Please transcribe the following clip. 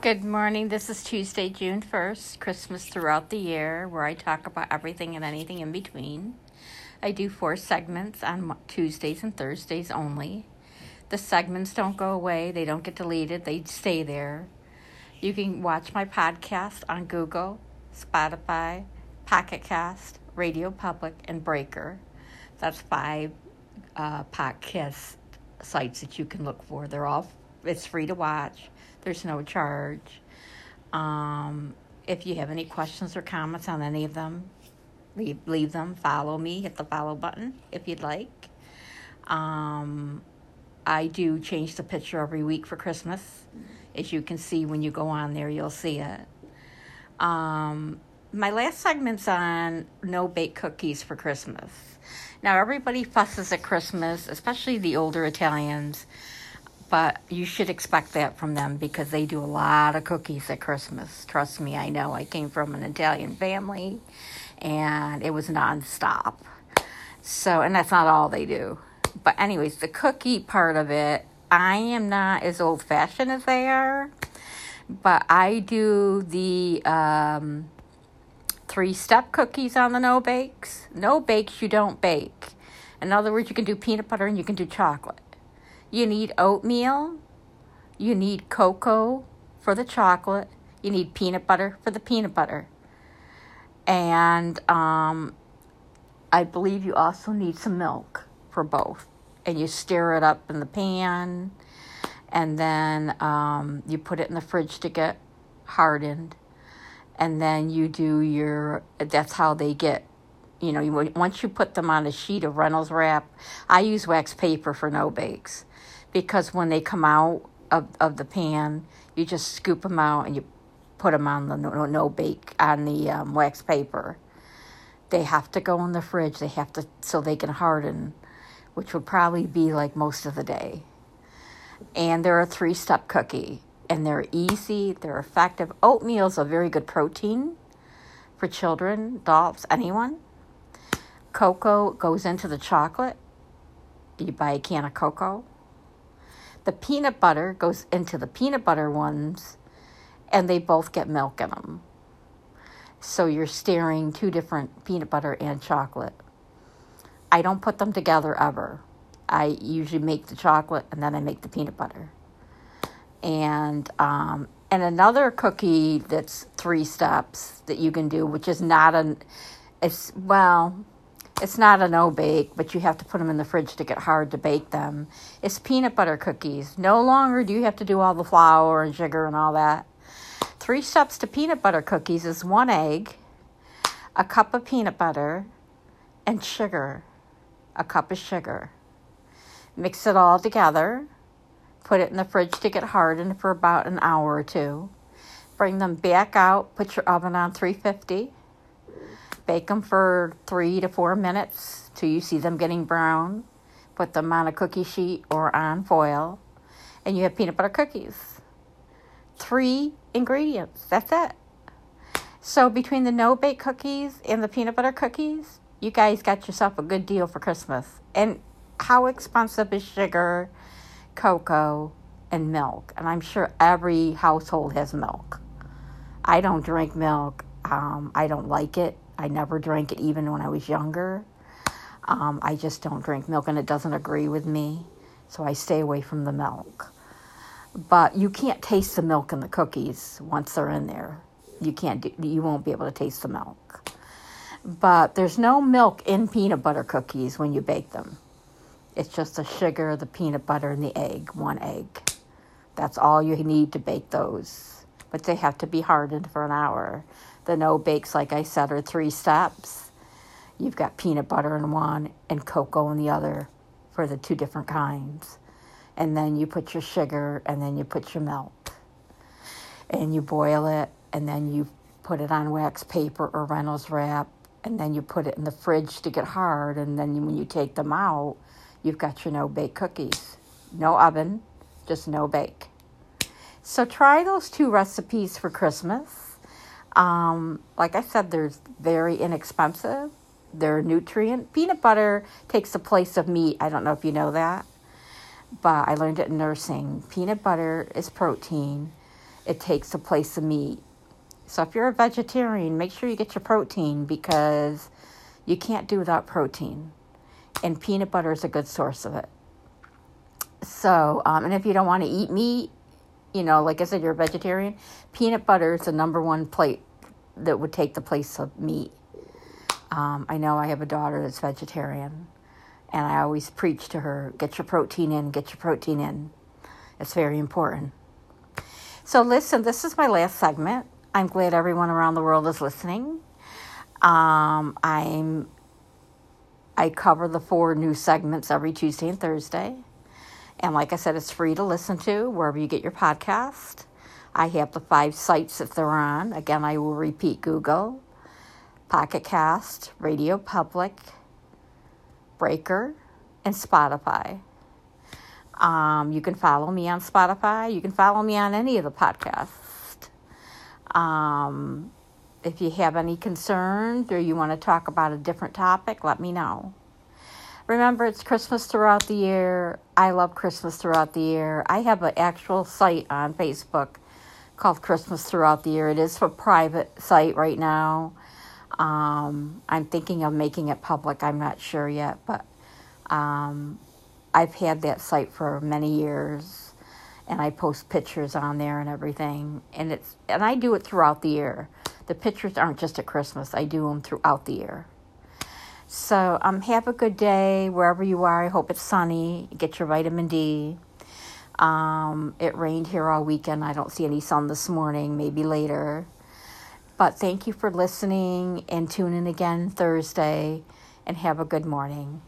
Good morning. This is Tuesday, June 1st, Christmas throughout the year, where I talk about everything and anything in between. I do four segments on Tuesdays and Thursdays only. The segments don't go away, they don't get deleted, they stay there. You can watch my podcast on Google, Spotify, Pocket Cast, Radio Public, and Breaker. That's five uh, podcast sites that you can look for. They're all, it's free to watch there's no charge. Um, if you have any questions or comments on any of them, leave, leave them. Follow me. Hit the follow button if you'd like. Um, I do change the picture every week for Christmas. As you can see when you go on there, you'll see it. Um, my last segment's on no bake cookies for Christmas. Now, everybody fusses at Christmas, especially the older Italians but you should expect that from them because they do a lot of cookies at Christmas. Trust me, I know. I came from an Italian family and it was nonstop. So, and that's not all they do. But, anyways, the cookie part of it, I am not as old fashioned as they are, but I do the um, three step cookies on the no bakes. No bakes, you don't bake. In other words, you can do peanut butter and you can do chocolate. You need oatmeal. You need cocoa for the chocolate. You need peanut butter for the peanut butter. And um, I believe you also need some milk for both. And you stir it up in the pan. And then um, you put it in the fridge to get hardened. And then you do your, that's how they get you know, once you put them on a sheet of Reynolds wrap, I use wax paper for no bakes because when they come out of, of the pan, you just scoop them out and you put them on the no, no bake on the um, wax paper. They have to go in the fridge. They have to so they can harden, which would probably be like most of the day. And they're a three step cookie, and they're easy. They're effective. Oatmeal is a very good protein for children, adults, anyone. Cocoa goes into the chocolate. You buy a can of cocoa the peanut butter goes into the peanut butter ones, and they both get milk in them. So you're stirring two different peanut butter and chocolate. I don't put them together ever. I usually make the chocolate and then I make the peanut butter. And um, and another cookie that's three steps that you can do, which is not an, it's well, it's not a no bake, but you have to put them in the fridge to get hard to bake them. It's peanut butter cookies. No longer do you have to do all the flour and sugar and all that. Three steps to peanut butter cookies is one egg, a cup of peanut butter, and sugar. A cup of sugar. Mix it all together. Put it in the fridge to get hardened for about an hour or two. Bring them back out. Put your oven on 350 Bake them for three to four minutes till you see them getting brown. Put them on a cookie sheet or on foil, and you have peanut butter cookies. Three ingredients. That's it. So between the no bake cookies and the peanut butter cookies, you guys got yourself a good deal for Christmas. And how expensive is sugar, cocoa, and milk? And I'm sure every household has milk. I don't drink milk. Um, I don't like it. I never drank it even when I was younger. Um, I just don't drink milk and it doesn't agree with me, so I stay away from the milk. But you can't taste the milk in the cookies once they're in there. You can't do, you won't be able to taste the milk. But there's no milk in peanut butter cookies when you bake them. It's just the sugar, the peanut butter, and the egg, one egg. That's all you need to bake those. But they have to be hardened for an hour. The no bakes, like I said, are three steps. You've got peanut butter in one and cocoa in the other for the two different kinds. And then you put your sugar and then you put your milk. And you boil it and then you put it on wax paper or Reynolds wrap and then you put it in the fridge to get hard. And then when you take them out, you've got your no bake cookies. No oven, just no bake. So try those two recipes for Christmas. Um, like I said, they're very inexpensive. They're nutrient. Peanut butter takes the place of meat. I don't know if you know that, but I learned it in nursing. Peanut butter is protein. it takes the place of meat. So if you're a vegetarian, make sure you get your protein because you can't do without protein. And peanut butter is a good source of it. So, um, and if you don't want to eat meat, you know, like I said, you're a vegetarian, peanut butter is the number one plate that would take the place of meat. Um, I know I have a daughter that's vegetarian, and I always preach to her get your protein in, get your protein in. It's very important. So, listen, this is my last segment. I'm glad everyone around the world is listening. Um, I'm I cover the four new segments every Tuesday and Thursday. And like I said, it's free to listen to wherever you get your podcast. I have the five sites that they're on. Again, I will repeat Google, Pocket Cast, Radio Public, Breaker, and Spotify. Um, you can follow me on Spotify. You can follow me on any of the podcasts. Um, if you have any concerns or you want to talk about a different topic, let me know. Remember, it's Christmas throughout the year. I love Christmas throughout the year. I have an actual site on Facebook called Christmas Throughout the Year. It is a private site right now. Um, I'm thinking of making it public. I'm not sure yet, but um, I've had that site for many years, and I post pictures on there and everything. And it's and I do it throughout the year. The pictures aren't just at Christmas. I do them throughout the year. So um, have a good day wherever you are. I hope it's sunny. Get your vitamin D. Um, it rained here all weekend. I don't see any sun this morning, maybe later. But thank you for listening and tune in again Thursday and have a good morning.